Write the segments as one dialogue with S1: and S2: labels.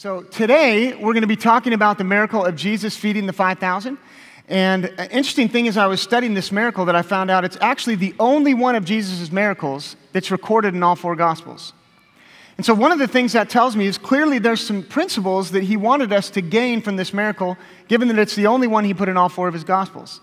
S1: So, today we're going to be talking about the miracle of Jesus feeding the 5,000. And an interesting thing is, I was studying this miracle that I found out it's actually the only one of Jesus' miracles that's recorded in all four Gospels. And so, one of the things that tells me is clearly there's some principles that he wanted us to gain from this miracle, given that it's the only one he put in all four of his Gospels.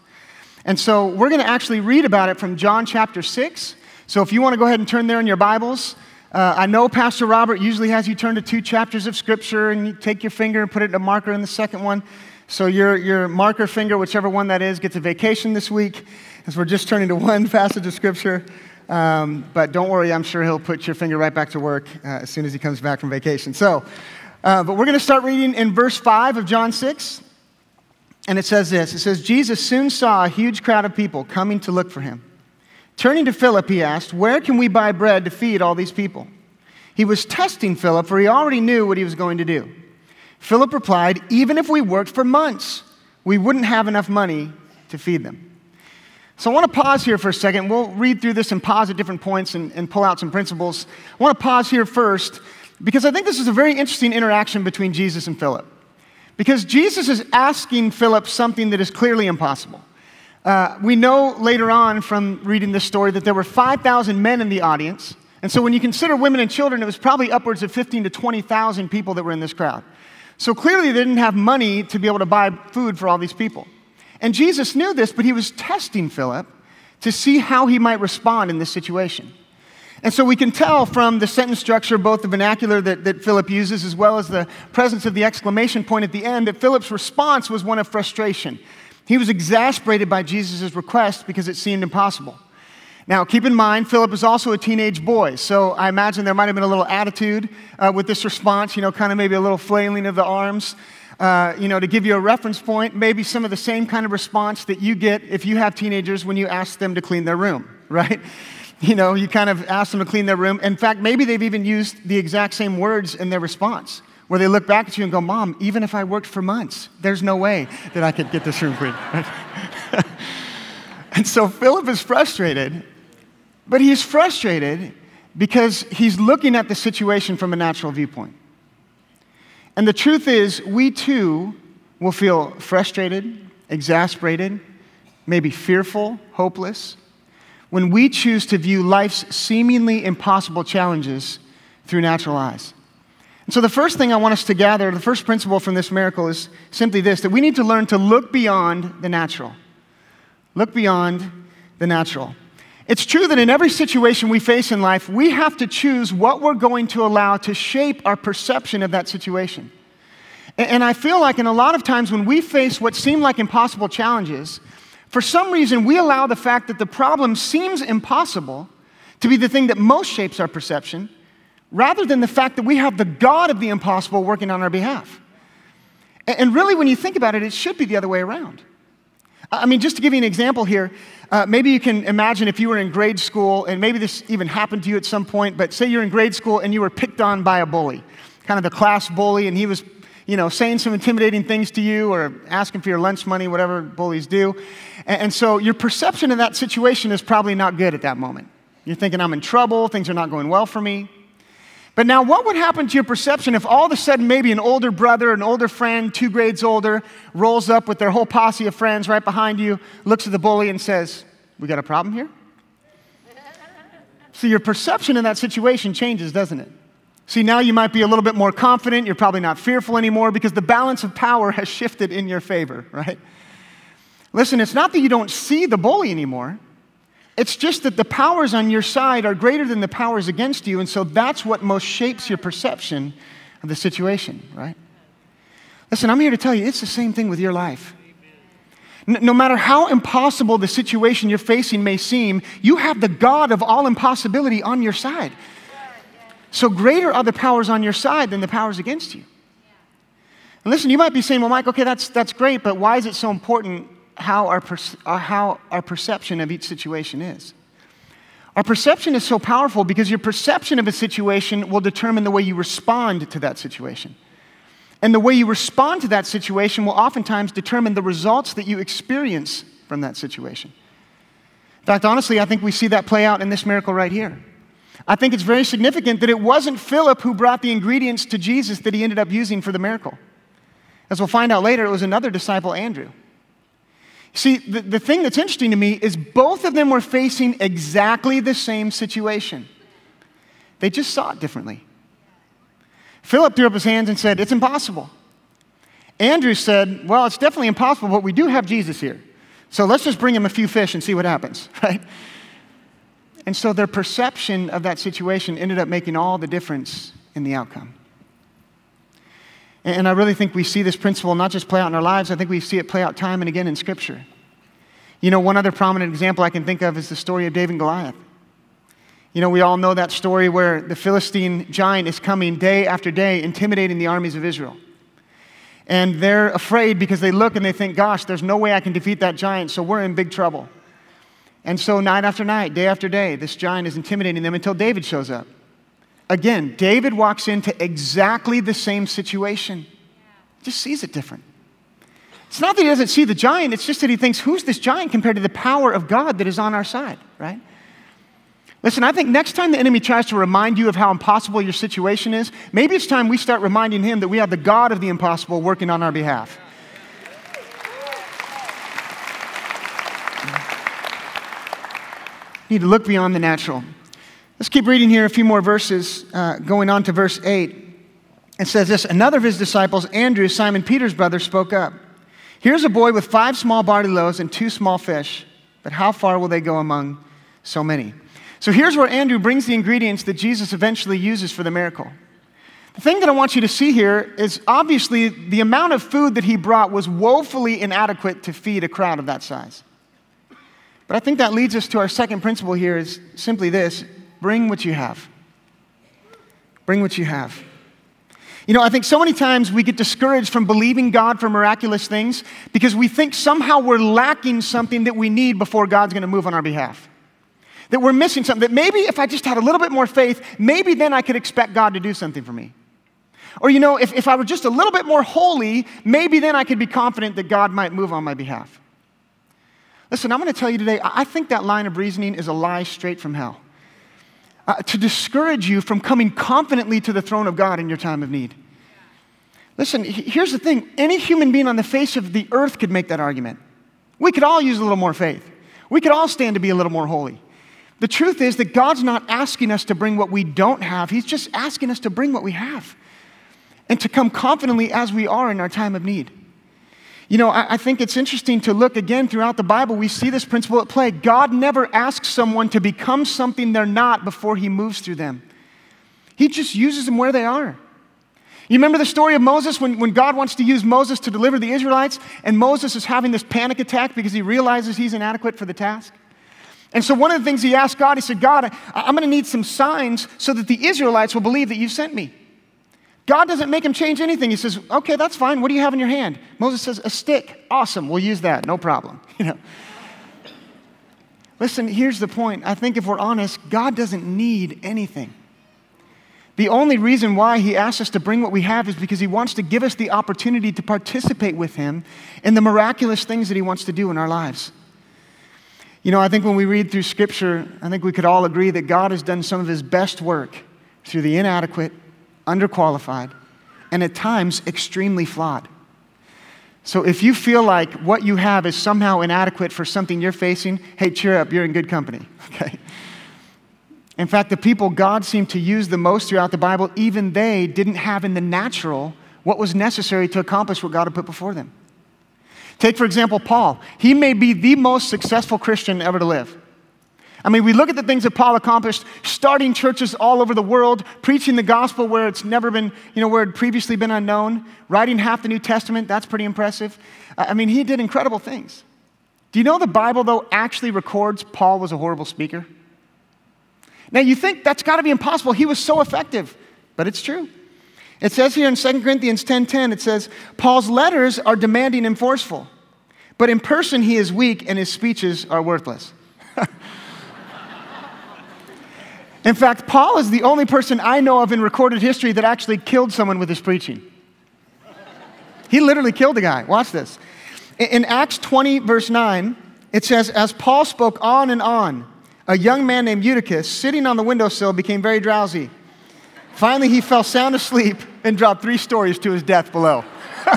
S1: And so, we're going to actually read about it from John chapter 6. So, if you want to go ahead and turn there in your Bibles, uh, I know Pastor Robert usually has you turn to two chapters of Scripture and you take your finger and put it in a marker in the second one. So your, your marker finger, whichever one that is, gets a vacation this week as we're just turning to one passage of Scripture. Um, but don't worry, I'm sure he'll put your finger right back to work uh, as soon as he comes back from vacation. So, uh, but we're going to start reading in verse 5 of John 6. And it says this It says, Jesus soon saw a huge crowd of people coming to look for him. Turning to Philip, he asked, Where can we buy bread to feed all these people? He was testing Philip, for he already knew what he was going to do. Philip replied, Even if we worked for months, we wouldn't have enough money to feed them. So I want to pause here for a second. We'll read through this and pause at different points and, and pull out some principles. I want to pause here first because I think this is a very interesting interaction between Jesus and Philip. Because Jesus is asking Philip something that is clearly impossible. Uh, we know later on from reading this story that there were 5,000 men in the audience. And so when you consider women and children, it was probably upwards of 15 to 20,000 people that were in this crowd. So clearly they didn't have money to be able to buy food for all these people. And Jesus knew this, but he was testing Philip to see how he might respond in this situation. And so we can tell from the sentence structure, both the vernacular that, that Philip uses as well as the presence of the exclamation point at the end, that Philip's response was one of frustration. He was exasperated by Jesus' request because it seemed impossible. Now, keep in mind, Philip is also a teenage boy, so I imagine there might have been a little attitude uh, with this response, you know, kind of maybe a little flailing of the arms. Uh, you know, to give you a reference point, maybe some of the same kind of response that you get if you have teenagers when you ask them to clean their room, right? You know, you kind of ask them to clean their room. In fact, maybe they've even used the exact same words in their response where they look back at you and go, Mom, even if I worked for months, there's no way that I could get this room clean. and so Philip is frustrated, but he's frustrated because he's looking at the situation from a natural viewpoint. And the truth is, we too will feel frustrated, exasperated, maybe fearful, hopeless, when we choose to view life's seemingly impossible challenges through natural eyes. And so, the first thing I want us to gather, the first principle from this miracle is simply this that we need to learn to look beyond the natural. Look beyond the natural. It's true that in every situation we face in life, we have to choose what we're going to allow to shape our perception of that situation. And I feel like in a lot of times when we face what seem like impossible challenges, for some reason we allow the fact that the problem seems impossible to be the thing that most shapes our perception rather than the fact that we have the God of the impossible working on our behalf. And really, when you think about it, it should be the other way around. I mean, just to give you an example here, uh, maybe you can imagine if you were in grade school, and maybe this even happened to you at some point, but say you're in grade school and you were picked on by a bully, kind of the class bully, and he was, you know, saying some intimidating things to you or asking for your lunch money, whatever bullies do. And, and so your perception of that situation is probably not good at that moment. You're thinking, I'm in trouble, things are not going well for me. But now, what would happen to your perception if all of a sudden maybe an older brother, an older friend, two grades older, rolls up with their whole posse of friends right behind you, looks at the bully, and says, We got a problem here? so your perception in that situation changes, doesn't it? See, now you might be a little bit more confident. You're probably not fearful anymore because the balance of power has shifted in your favor, right? Listen, it's not that you don't see the bully anymore. It's just that the powers on your side are greater than the powers against you, and so that's what most shapes your perception of the situation, right? Listen, I'm here to tell you it's the same thing with your life. No matter how impossible the situation you're facing may seem, you have the God of all impossibility on your side. So greater are the powers on your side than the powers against you. And listen, you might be saying, well, Mike, okay, that's, that's great, but why is it so important how our, uh, how our perception of each situation is. Our perception is so powerful because your perception of a situation will determine the way you respond to that situation. And the way you respond to that situation will oftentimes determine the results that you experience from that situation. In fact, honestly, I think we see that play out in this miracle right here. I think it's very significant that it wasn't Philip who brought the ingredients to Jesus that he ended up using for the miracle. As we'll find out later, it was another disciple, Andrew. See, the, the thing that's interesting to me is both of them were facing exactly the same situation. They just saw it differently. Philip threw up his hands and said, It's impossible. Andrew said, Well, it's definitely impossible, but we do have Jesus here. So let's just bring him a few fish and see what happens, right? And so their perception of that situation ended up making all the difference in the outcome. And I really think we see this principle not just play out in our lives, I think we see it play out time and again in Scripture. You know, one other prominent example I can think of is the story of David and Goliath. You know, we all know that story where the Philistine giant is coming day after day, intimidating the armies of Israel. And they're afraid because they look and they think, gosh, there's no way I can defeat that giant, so we're in big trouble. And so, night after night, day after day, this giant is intimidating them until David shows up. Again, David walks into exactly the same situation, just sees it different. It's not that he doesn't see the giant, it's just that he thinks, who's this giant compared to the power of God that is on our side, right? Listen, I think next time the enemy tries to remind you of how impossible your situation is, maybe it's time we start reminding him that we have the God of the impossible working on our behalf. need to look beyond the natural. Let's keep reading here a few more verses, uh, going on to verse 8. It says this Another of his disciples, Andrew, Simon Peter's brother, spoke up. Here's a boy with five small barley loaves and two small fish, but how far will they go among so many? So here's where Andrew brings the ingredients that Jesus eventually uses for the miracle. The thing that I want you to see here is obviously the amount of food that he brought was woefully inadequate to feed a crowd of that size. But I think that leads us to our second principle here is simply this Bring what you have. Bring what you have. You know, I think so many times we get discouraged from believing God for miraculous things because we think somehow we're lacking something that we need before God's going to move on our behalf. That we're missing something. That maybe if I just had a little bit more faith, maybe then I could expect God to do something for me. Or, you know, if, if I were just a little bit more holy, maybe then I could be confident that God might move on my behalf. Listen, I'm going to tell you today, I think that line of reasoning is a lie straight from hell uh, to discourage you from coming confidently to the throne of God in your time of need. Listen, here's the thing any human being on the face of the earth could make that argument. We could all use a little more faith, we could all stand to be a little more holy. The truth is that God's not asking us to bring what we don't have, He's just asking us to bring what we have and to come confidently as we are in our time of need. You know, I, I, think it's interesting to look again throughout the Bible. We see this principle at play. God never asks someone to become something they're not before he moves through them, he just uses them where they are. You remember the story of Moses when, when God wants to use Moses to deliver the Israelites, and Moses is having this panic attack because he realizes he's inadequate for the task? And so, one of the things he asked God, he said, God, I'm going to need some signs so that the Israelites will believe that you sent me. God doesn't make him change anything. He says, okay, that's fine. What do you have in your hand? Moses says, a stick. Awesome. We'll use that. No problem. You know. Listen, here's the point. I think if we're honest, God doesn't need anything. The only reason why he asks us to bring what we have is because he wants to give us the opportunity to participate with him in the miraculous things that he wants to do in our lives. You know, I think when we read through scripture, I think we could all agree that God has done some of his best work through the inadequate, underqualified, and at times extremely flawed. So if you feel like what you have is somehow inadequate for something you're facing, hey, cheer up, you're in good company, okay? In fact, the people God seemed to use the most throughout the Bible, even they didn't have in the natural what was necessary to accomplish what God had put before them. Take, for example, Paul. He may be the most successful Christian ever to live. I mean, we look at the things that Paul accomplished, starting churches all over the world, preaching the gospel where it's never been, you know, where it previously been unknown, writing half the New Testament, that's pretty impressive. I mean, he did incredible things. Do you know the Bible, though, actually records Paul was a horrible speaker? Now, you think that's got to be impossible. He was so effective, but it's true. It says here in 2 Corinthians 10:10, it says, Paul's letters are demanding and forceful, but in person he is weak and his speeches are worthless. In fact, Paul is the only person I know of in recorded history that actually killed someone with his preaching. He literally killed a guy. Watch this. In Acts 20, verse 9, it says, As Paul spoke on and on A young man named Eutychus, sitting on the windowsill, became very drowsy. Finally, he fell sound asleep and dropped three stories to his death below.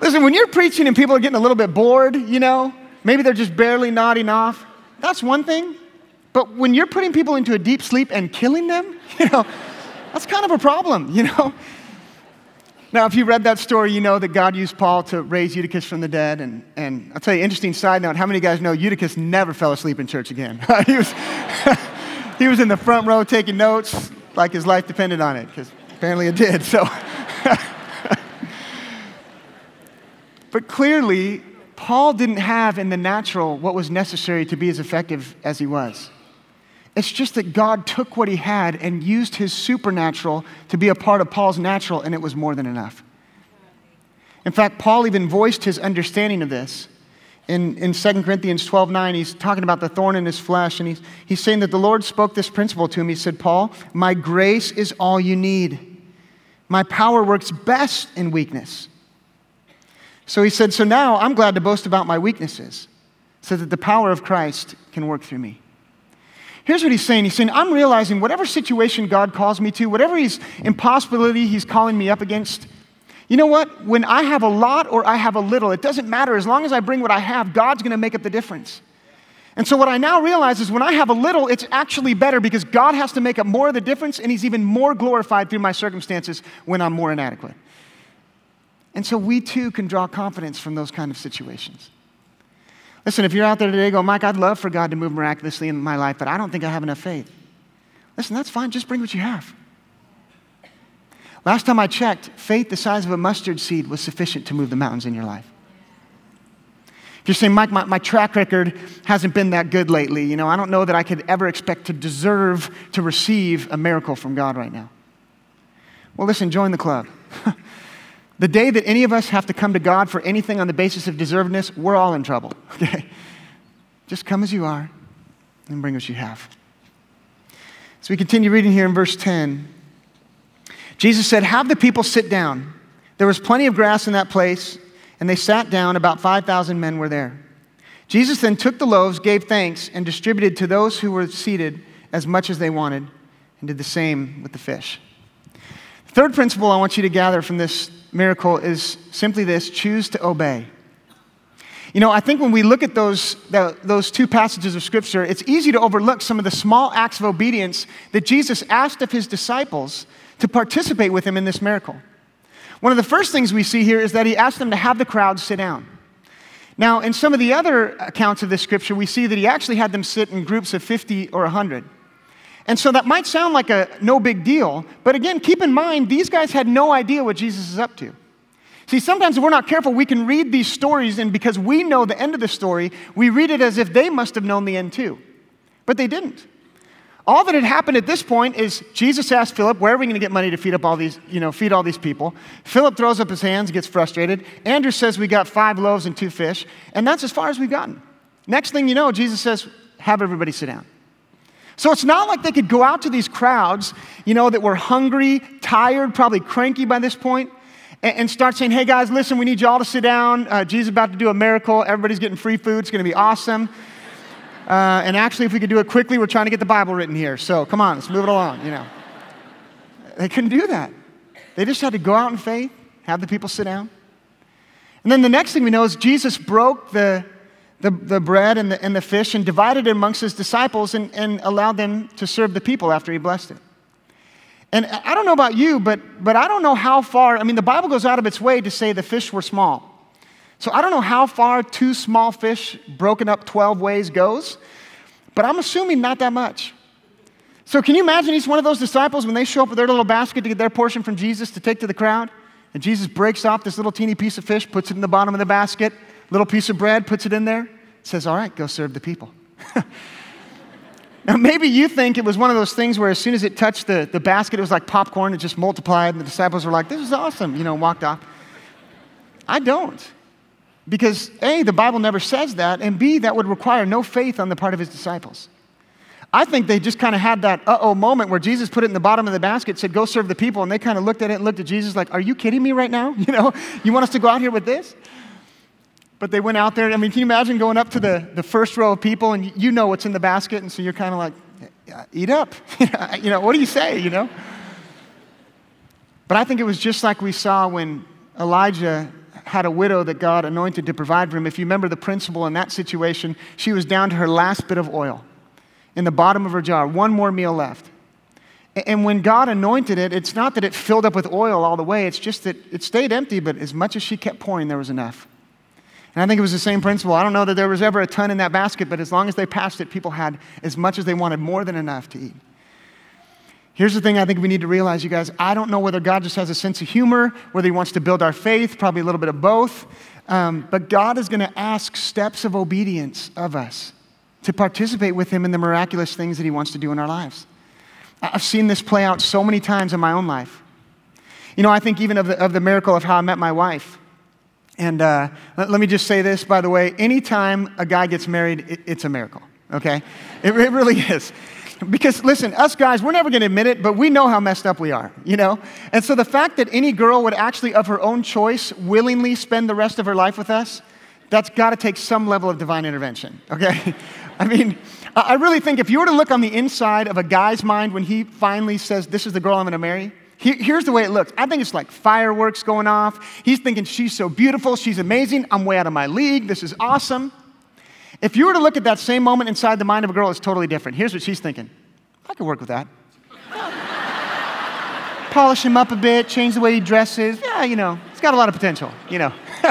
S1: Listen, when you're preaching and people are getting a little bit bored, you know, maybe they're just barely nodding off, that's one thing. But when you're putting people into a deep sleep and killing them, you know, that's kind of a problem, you know? Now, if you read that story, you know that God used Paul to raise Eutychus from the dead. And, and I'll tell you, interesting side note how many guys know Eutychus never fell asleep in church again? he, was, he was in the front row taking notes like his life depended on it, because apparently it did. So. but clearly, Paul didn't have in the natural what was necessary to be as effective as he was. It's just that God took what he had and used his supernatural to be a part of Paul's natural, and it was more than enough. In fact, Paul even voiced his understanding of this. In, in 2 Corinthians 12 9, he's talking about the thorn in his flesh, and he's, he's saying that the Lord spoke this principle to him. He said, Paul, my grace is all you need. My power works best in weakness. So he said, So now I'm glad to boast about my weaknesses, so that the power of Christ can work through me. Here's what he's saying He's saying, I'm realizing whatever situation God calls me to, whatever he's, impossibility he's calling me up against, you know what? When I have a lot or I have a little, it doesn't matter. As long as I bring what I have, God's going to make up the difference. And so, what I now realize is when I have a little, it's actually better because God has to make up more of the difference, and He's even more glorified through my circumstances when I'm more inadequate. And so, we too can draw confidence from those kind of situations. Listen, if you're out there today, go, Mike, I'd love for God to move miraculously in my life, but I don't think I have enough faith. Listen, that's fine. Just bring what you have. Last time I checked, faith the size of a mustard seed was sufficient to move the mountains in your life. If you're saying, Mike, my, my track record hasn't been that good lately, you know, I don't know that I could ever expect to deserve to receive a miracle from God right now. Well, listen, join the club. The day that any of us have to come to God for anything on the basis of deservedness, we're all in trouble, okay? Just come as you are and bring what you have. So we continue reading here in verse 10. Jesus said, Have the people sit down. There was plenty of grass in that place, and they sat down. About 5,000 men were there. Jesus then took the loaves, gave thanks, and distributed to those who were seated as much as they wanted, and did the same with the fish. Third principle I want you to gather from this miracle is simply this choose to obey. You know, I think when we look at those, the, those two passages of Scripture, it's easy to overlook some of the small acts of obedience that Jesus asked of his disciples to participate with him in this miracle. One of the first things we see here is that he asked them to have the crowd sit down. Now, in some of the other accounts of this scripture, we see that he actually had them sit in groups of 50 or 100. And so that might sound like a no big deal, but again, keep in mind, these guys had no idea what Jesus is up to. See, sometimes if we're not careful, we can read these stories, and because we know the end of the story, we read it as if they must have known the end too. But they didn't. All that had happened at this point is Jesus asked Philip, Where are we going to get money to feed up all these, you know, feed all these people? Philip throws up his hands, gets frustrated. Andrew says, We got five loaves and two fish, and that's as far as we've gotten. Next thing you know, Jesus says, Have everybody sit down. So it's not like they could go out to these crowds, you know, that were hungry, tired, probably cranky by this point, and, and start saying, hey guys, listen, we need you all to sit down. Uh, Jesus is about to do a miracle. Everybody's getting free food. It's going to be awesome. Uh, and actually, if we could do it quickly, we're trying to get the Bible written here. So come on, let's move it along, you know. They couldn't do that. They just had to go out in faith, have the people sit down. And then the next thing we know is Jesus broke the the, the bread and the, and the fish and divided it amongst his disciples and, and allowed them to serve the people after he blessed it. And I don't know about you, but, but I don't know how far, I mean, the Bible goes out of its way to say the fish were small. So I don't know how far two small fish broken up 12 ways goes, but I'm assuming not that much. So can you imagine each one of those disciples when they show up with their little basket to get their portion from Jesus to take to the crowd? And Jesus breaks off this little teeny piece of fish, puts it in the bottom of the basket, little piece of bread, puts it in there, says, All right, go serve the people. now, maybe you think it was one of those things where as soon as it touched the, the basket, it was like popcorn, it just multiplied, and the disciples were like, This is awesome, you know, walked off. I don't. Because A, the Bible never says that, and B, that would require no faith on the part of his disciples. I think they just kind of had that uh oh moment where Jesus put it in the bottom of the basket, said, Go serve the people. And they kind of looked at it and looked at Jesus like, Are you kidding me right now? You know, you want us to go out here with this? But they went out there. I mean, can you imagine going up to the, the first row of people and you know what's in the basket, and so you're kind of like, eat up. you know, what do you say, you know? But I think it was just like we saw when Elijah had a widow that God anointed to provide for him. If you remember the principle in that situation, she was down to her last bit of oil in the bottom of her jar, one more meal left. And when God anointed it, it's not that it filled up with oil all the way, it's just that it stayed empty, but as much as she kept pouring, there was enough. And I think it was the same principle. I don't know that there was ever a ton in that basket, but as long as they passed it, people had as much as they wanted, more than enough to eat. Here's the thing I think we need to realize, you guys. I don't know whether God just has a sense of humor, whether He wants to build our faith, probably a little bit of both. Um, but God is going to ask steps of obedience of us to participate with Him in the miraculous things that He wants to do in our lives. I've seen this play out so many times in my own life. You know, I think even of the, of the miracle of how I met my wife. And uh, let, let, me just say this, by the way anytime a guy gets married, it, it's a miracle, okay? It, it really is. Because listen, us guys, we're never going to admit it, but we know how messed up we are, you know? And so the fact that any girl would actually, of her own choice, willingly spend the rest of her life with us, that's got to take some level of divine intervention, okay? I mean, I really think if you were to look on the inside of a guy's mind when he finally says, This is the girl I'm going to marry, here's the way it looks. I think it's like fireworks going off. He's thinking, She's so beautiful. She's amazing. I'm way out of my league. This is awesome. If you were to look at that same moment inside the mind of a girl, it's totally different. Here's what she's thinking I could work with that. Polish him up a bit, change the way he dresses. Yeah, you know, he's got a lot of potential, you know.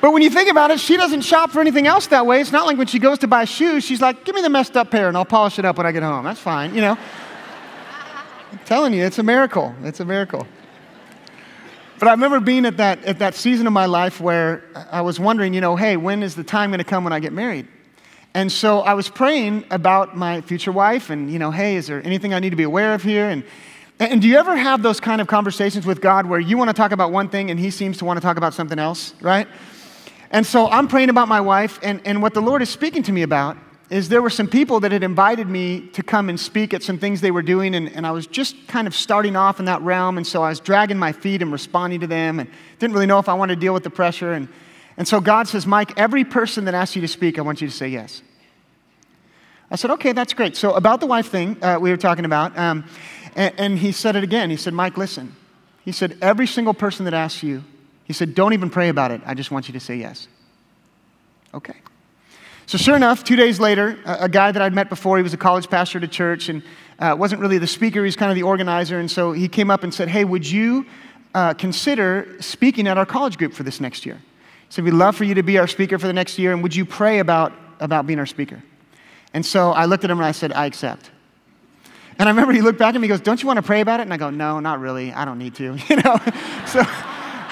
S1: but when you think about it, she doesn't shop for anything else that way. It's not like when she goes to buy shoes, she's like, give me the messed up pair and I'll polish it up when I get home. That's fine, you know. I'm telling you, it's a miracle. It's a miracle. But I remember being at that, at that season of my life where I was wondering, you know, hey, when is the time going to come when I get married? And so I was praying about my future wife and, you know, hey, is there anything I need to be aware of here? And, and do you ever have those kind of conversations with God where you want to talk about one thing and he seems to want to talk about something else, right? And so I'm praying about my wife, and, and what the Lord is speaking to me about is there were some people that had invited me to come and speak at some things they were doing, and, and I was just kind of starting off in that realm, and so I was dragging my feet and responding to them, and didn't really know if I wanted to deal with the pressure. And, and so God says, Mike, every person that asks you to speak, I want you to say yes. I said, okay, that's great. So, about the wife thing uh, we were talking about, um, and, and he said it again. He said, Mike, listen. He said, every single person that asks you, he said, don't even pray about it. I just want you to say yes. Okay. So, sure enough, two days later, a, a, guy that I'd met before, he was a college pastor at a church and uh, wasn't really the speaker, he was kind of the organizer. And so he came up and said, Hey, would you uh, consider speaking at our college group for this next year? He said, We'd love for you to be our speaker for the next year, and would you pray about, about being our speaker? And so I looked at him and I said, I accept. And I remember he looked back at me and goes, Don't you want to pray about it? And I go, No, not really. I don't need to. You know? so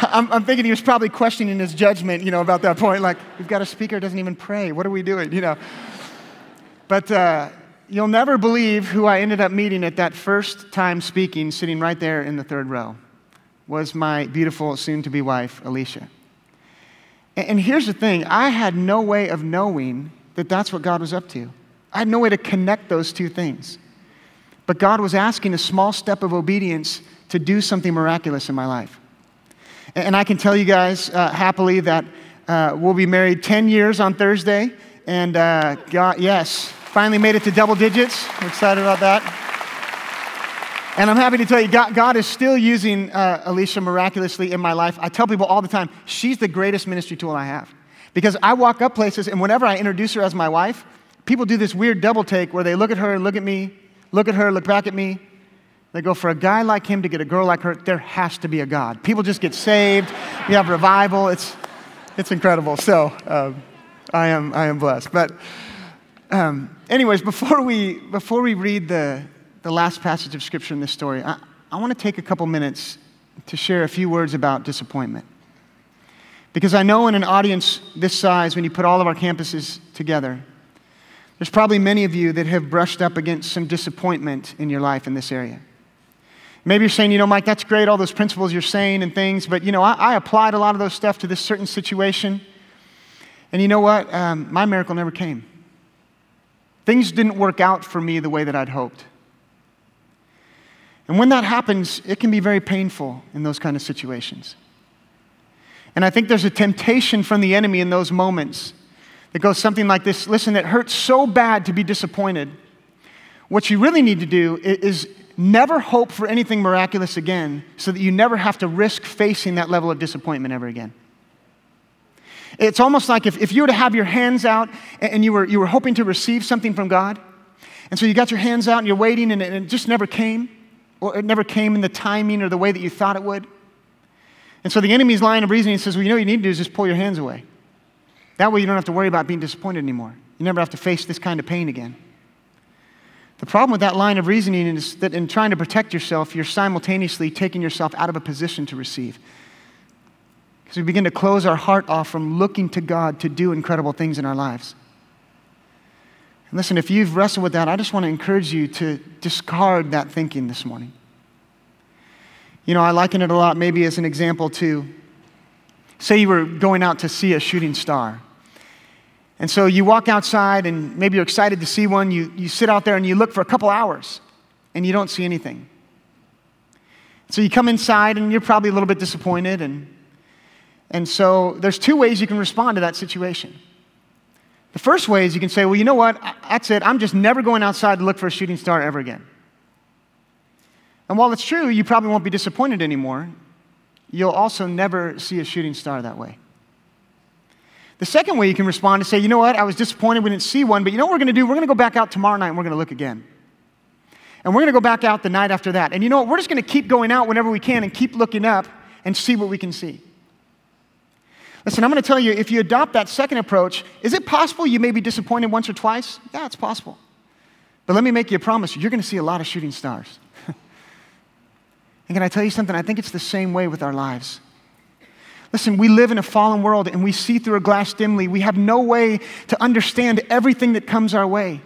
S1: I'm, I'm, thinking he was probably questioning his judgment, you know, about that point. Like, we've got a speaker who doesn't even pray. What are we doing, you know? But uh, you'll never believe who I ended up meeting at that first time speaking, sitting right there in the third row, was my beautiful soon to be wife, Alicia. And, and here's the thing I had no way of knowing that that's what God was up to. I had no way to connect those two things. But God was asking a small step of obedience to do something miraculous in my life. And I can tell you guys uh, happily that uh, we'll be married 10 years on Thursday. And uh, God, yes, finally made it to double digits. I'm excited about that. And I'm happy to tell you, God, God is still using uh, Alicia miraculously in my life. I tell people all the time, she's the greatest ministry tool I have. Because I walk up places, and whenever I introduce her as my wife, people do this weird double take where they look at her, look at me, look at her, look back at me, they go, for a guy like him to get a girl like her, there has to be a God. People just get saved. You have revival. It's, it's incredible. So um, I, am, I am blessed. But, um, anyways, before we, before we read the, the last passage of Scripture in this story, I, I want to take a couple minutes to share a few words about disappointment. Because I know in an audience this size, when you put all of our campuses together, there's probably many of you that have brushed up against some disappointment in your life in this area. Maybe you're saying, you know, Mike, that's great, all those principles you're saying and things, but, you know, I, I applied a lot of those stuff to this certain situation. And you know what? Um, my miracle never came. Things didn't work out for me the way that I'd hoped. And when that happens, it can be very painful in those kind of situations. And I think there's a temptation from the enemy in those moments that goes something like this Listen, it hurts so bad to be disappointed. What you really need to do is never hope for anything miraculous again so that you never have to risk facing that level of disappointment ever again. It's almost like if, if you were to have your hands out and you were, you were hoping to receive something from God, and so you got your hands out and you're waiting and it, and it just never came, or it never came in the timing or the way that you thought it would. And so the enemy's line of reasoning says, well, you know what you need to do is just pull your hands away. That way you don't have to worry about being disappointed anymore. You never have to face this kind of pain again. The problem with that line of reasoning is that in trying to protect yourself, you're simultaneously taking yourself out of a position to receive. Because we begin to close our heart off from looking to God to do incredible things in our lives. And listen, if you've wrestled with that, I just want to encourage you to discard that thinking this morning. You know, I liken it a lot maybe as an example to say you were going out to see a shooting star. And so you walk outside and maybe you're excited to see one. You, you sit out there and you look for a couple hours and you don't see anything. So you come inside and you're probably a little bit disappointed. And, and so there's two ways you can respond to that situation. The first way is you can say, well, you know what? That's it. I'm just never going outside to look for a shooting star ever again. And while it's true, you probably won't be disappointed anymore, you'll also never see a shooting star that way. The second way you can respond is say, you know what? I was disappointed we didn't see one, but you know what we're going to do? We're going to go back out tomorrow night and we're going to look again. And we're going to go back out the night after that. And you know what? We're just going to keep going out whenever we can and keep looking up and see what we can see. Listen, I'm going to tell you if you adopt that second approach, is it possible you may be disappointed once or twice? Yeah, it's possible. But let me make you a promise you're going to see a lot of shooting stars. and can I tell you something? I think it's the same way with our lives. Listen, we live in a fallen world and we see through a glass dimly. We have no way to understand everything that comes our way.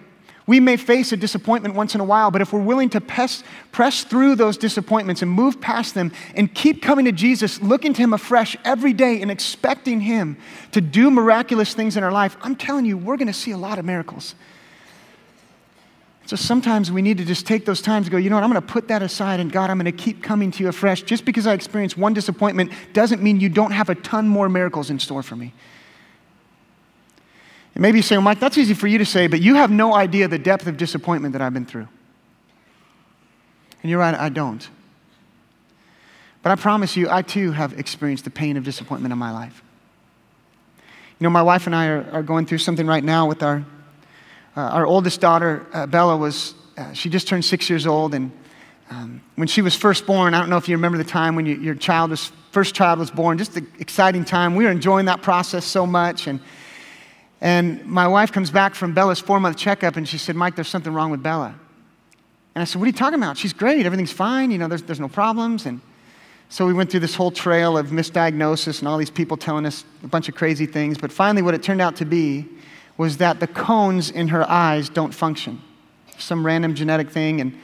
S1: We may face a disappointment once in a while, but if we're willing to press, press through those disappointments and move past them and keep coming to Jesus, looking to Him afresh every day and expecting Him to do miraculous things in our life, I'm telling you, we're going to see a lot of miracles. So sometimes we need to just take those times and go, you know what, I'm going to put that aside and God, I'm going to keep coming to you afresh. Just because I experienced one disappointment doesn't mean you don't have a ton more miracles in store for me. And maybe you say, well, Mike, that's easy for you to say, but you have no idea the depth of disappointment that I've been through. And you're right, I don't. But I promise you, I too have experienced the pain of disappointment in my life. You know, my wife and I are, are going through something right now with our, uh, our oldest daughter, uh, Bella, was, uh, she just turned six years old. And um, when she was first born, I don't know if you remember the time when you, your child was, first child was born, just an exciting time. We were enjoying that process so much. And and my wife comes back from Bella's four month checkup and she said, Mike, there's something wrong with Bella. And I said, What are you talking about? She's great. Everything's fine. You know, there's, there's no problems. And so we went through this whole trail of misdiagnosis and all these people telling us a bunch of crazy things. But finally, what it turned out to be was that the cones in her eyes don't function. Some random genetic thing. And,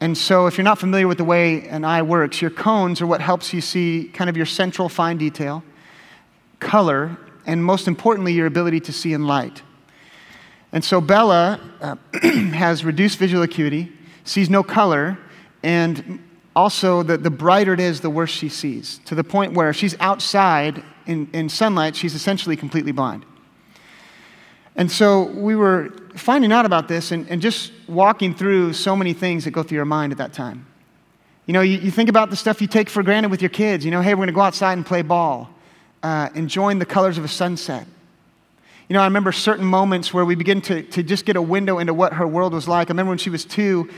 S1: and so, if you're not familiar with the way an eye works, your cones are what helps you see kind of your central fine detail, color, and most importantly, your ability to see in light. And so Bella uh, has reduced visual acuity, sees no color, and also the, the brighter it is, the worse she sees, to the point where if she's outside in, in sunlight, she's essentially completely blind. And so we were finding out about this and, and just walking through so many things that go through your mind at that time. You know, you, you think about the stuff you take for granted with your kids. You know, hey, we're going to go outside and play ball uh, enjoying the colors of a sunset. You know, I remember certain moments where we begin to, to just get a window into what her world was like. I remember when she was two,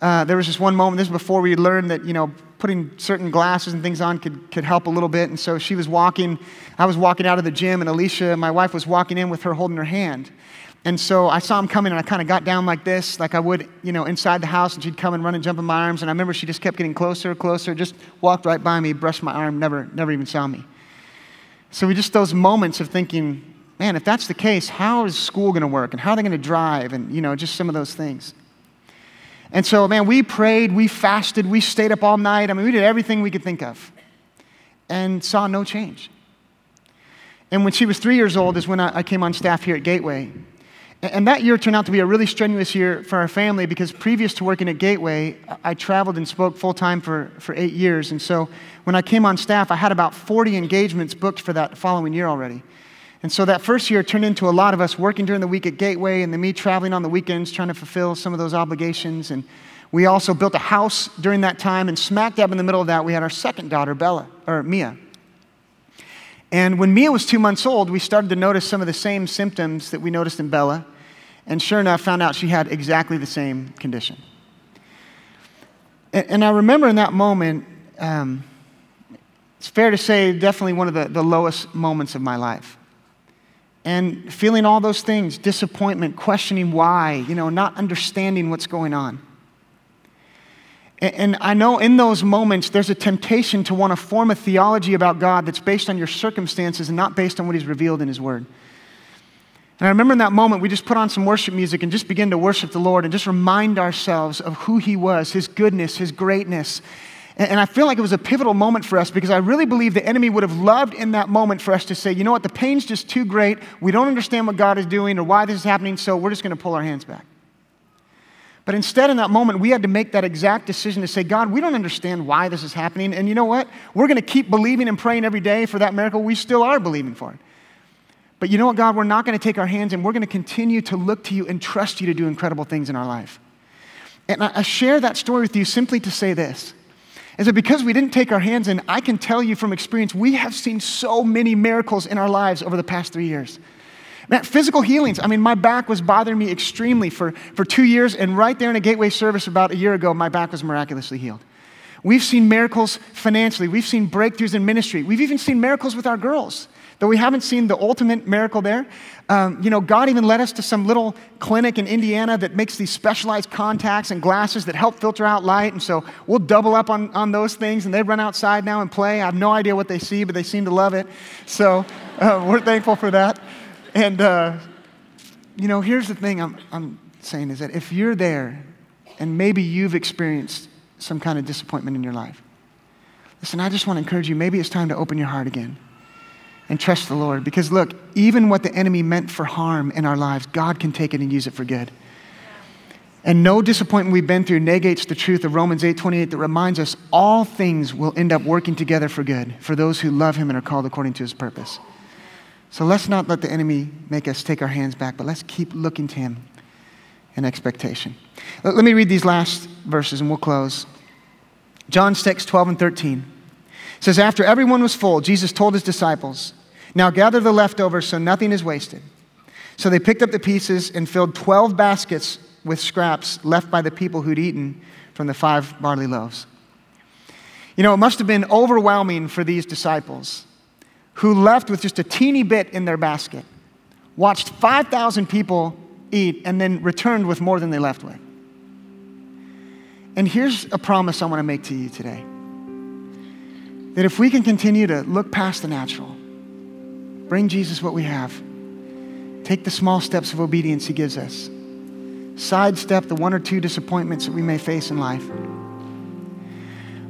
S1: uh, there was just one moment, this was before we learned that, you know, putting certain glasses and things on could, could help a little bit. And so she was walking, I was walking out of the gym, and Alicia, my wife, was walking in with her holding her hand. And so I saw him coming, and I kind of got down like this, like I would, you know, inside the house, and she'd come and run and jump in my arms. And I remember she just kept getting closer, closer, just walked right by me, brushed my arm, never, never even saw me. So we just those moments of thinking, man, if that's the case, how is school going to work? And how are they going to drive? And, you know, just some of those things. And so, man, we prayed, we fasted, we stayed up all night. I mean, we did everything we could think of and saw no change. And when she was three years old is when I, came on staff here at Gateway. And that year turned out to be a really strenuous year for our family because previous to working at Gateway, I traveled and spoke full time for, for eight years. And so when I came on staff, I had about 40 engagements booked for that following year already. And so that first year turned into a lot of us working during the week at Gateway and then me traveling on the weekends trying to fulfill some of those obligations. And we also built a house during that time. And smack dab in the middle of that, we had our second daughter, Bella, or Mia. And when Mia was two months old, we started to notice some of the same symptoms that we noticed in Bella. And sure enough, found out she had exactly the same condition. And, and I remember in that moment, um, it's fair to say, definitely one of the, the lowest moments of my life. And feeling all those things disappointment, questioning why, you know, not understanding what's going on. And I know in those moments, there's a temptation to want to form a theology about God that's based on your circumstances and not based on what He's revealed in His Word. And I remember in that moment, we just put on some worship music and just begin to worship the Lord and just remind ourselves of who He was, His goodness, His greatness. And I feel like it was a pivotal moment for us because I really believe the enemy would have loved in that moment for us to say, you know what, the pain's just too great. We don't understand what God is doing or why this is happening, so we're just going to pull our hands back. But instead, in that moment, we had to make that exact decision to say, God, we don't understand why this is happening. And you know what? We're going to keep believing and praying every day for that miracle. We still are believing for it. But you know what, God? We're not going to take our hands and we're going to continue to look to you and trust you to do incredible things in our life. And I share that story with you simply to say this is that because we didn't take our hands in, I can tell you from experience, we have seen so many miracles in our lives over the past three years. Man, physical healings. I mean, my back was bothering me extremely for, for two years, and right there in a gateway service about a year ago, my back was miraculously healed. We've seen miracles financially. We've seen breakthroughs in ministry. We've even seen miracles with our girls. Though we haven't seen the ultimate miracle there, um, you know, God even led us to some little clinic in Indiana that makes these specialized contacts and glasses that help filter out light. And so we'll double up on, on those things, and they run outside now and play. I have no idea what they see, but they seem to love it. So uh, we're thankful for that. And, uh, you know, here's the thing I'm, I'm saying is that if you're there and maybe you've experienced some kind of disappointment in your life, listen, I just want to encourage you maybe it's time to open your heart again and trust the Lord. Because look, even what the enemy meant for harm in our lives, God can take it and use it for good. And no disappointment we've been through negates the truth of Romans 8:28 that reminds us all things will end up working together for good for those who love him and are called according to his purpose. So let's not let the enemy make us take our hands back, but let's keep looking to him in expectation. Let me read these last verses and we'll close. John 6, 12 and 13 says, After everyone was full, Jesus told his disciples, Now gather the leftovers so nothing is wasted. So they picked up the pieces and filled 12 baskets with scraps left by the people who'd eaten from the five barley loaves. You know, it must have been overwhelming for these disciples who left with just a teeny bit in their basket, watched 5,000 people eat, and then returned with more than they left with. And here's a promise I want to make to you today that if we can continue to look past the natural, bring Jesus what we have, take the small steps of obedience He gives us, sidestep the one or two disappointments that we may face in life.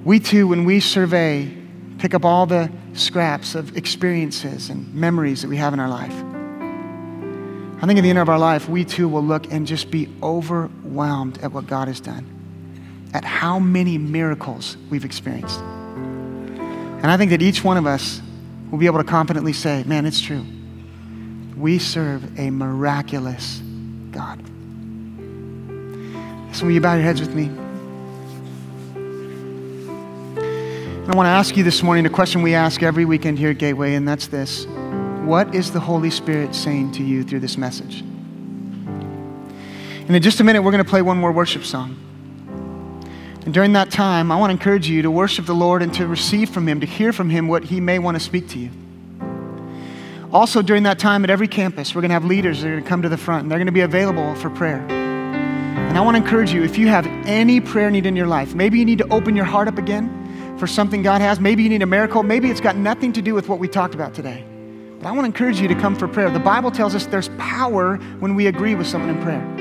S1: We too, when we survey pick up all the scraps of experiences and memories that we have in our life. I think at the end of our life, we too will look and just be overwhelmed at what God has done, at how many miracles we've experienced. And I think that each one of us will be able to confidently say, man, it's true. We serve a miraculous God. So, will you bow your heads with me? I want to ask you this morning a question we ask every weekend here at Gateway, and that's this What is the Holy Spirit saying to you through this message? And in just a minute, we're going to play one more worship song. And during that time, I want to encourage you to worship the Lord and to receive from Him, to hear from Him what He may want to speak to you. Also, during that time at every campus, we're going to have leaders that are going to come to the front and they're going to be available for prayer. And I want to encourage you if you have any prayer need in your life, maybe you need to open your heart up again for something God has. Maybe you need a miracle. Maybe it's got nothing to do with what we talked about today. But I want to encourage you to come for prayer. The Bible tells us there's power when we agree with someone in prayer.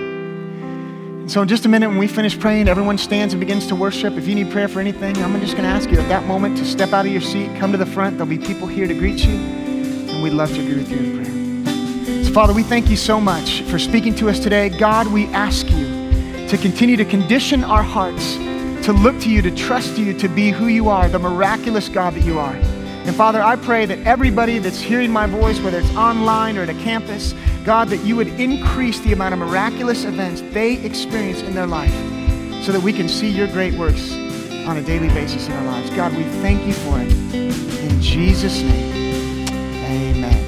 S1: So, in just a minute, when we finish praying, everyone stands and begins to worship. If you need prayer for anything, I'm just going to ask you at that moment to step out of your seat, come to the front. There'll be people here to greet you, and we'd love to agree with you in prayer. So, Father, we thank you so much for speaking to us today. God, we ask you to continue to condition our hearts to look to you, to trust you, to be who you are, the miraculous God that you are. And Father, I pray that everybody that's hearing my voice, whether it's online or at a campus, God, that you would increase the amount of miraculous events they experience in their life so that we can see your great works on a daily basis in our lives. God, we thank you for it. In Jesus' name, amen.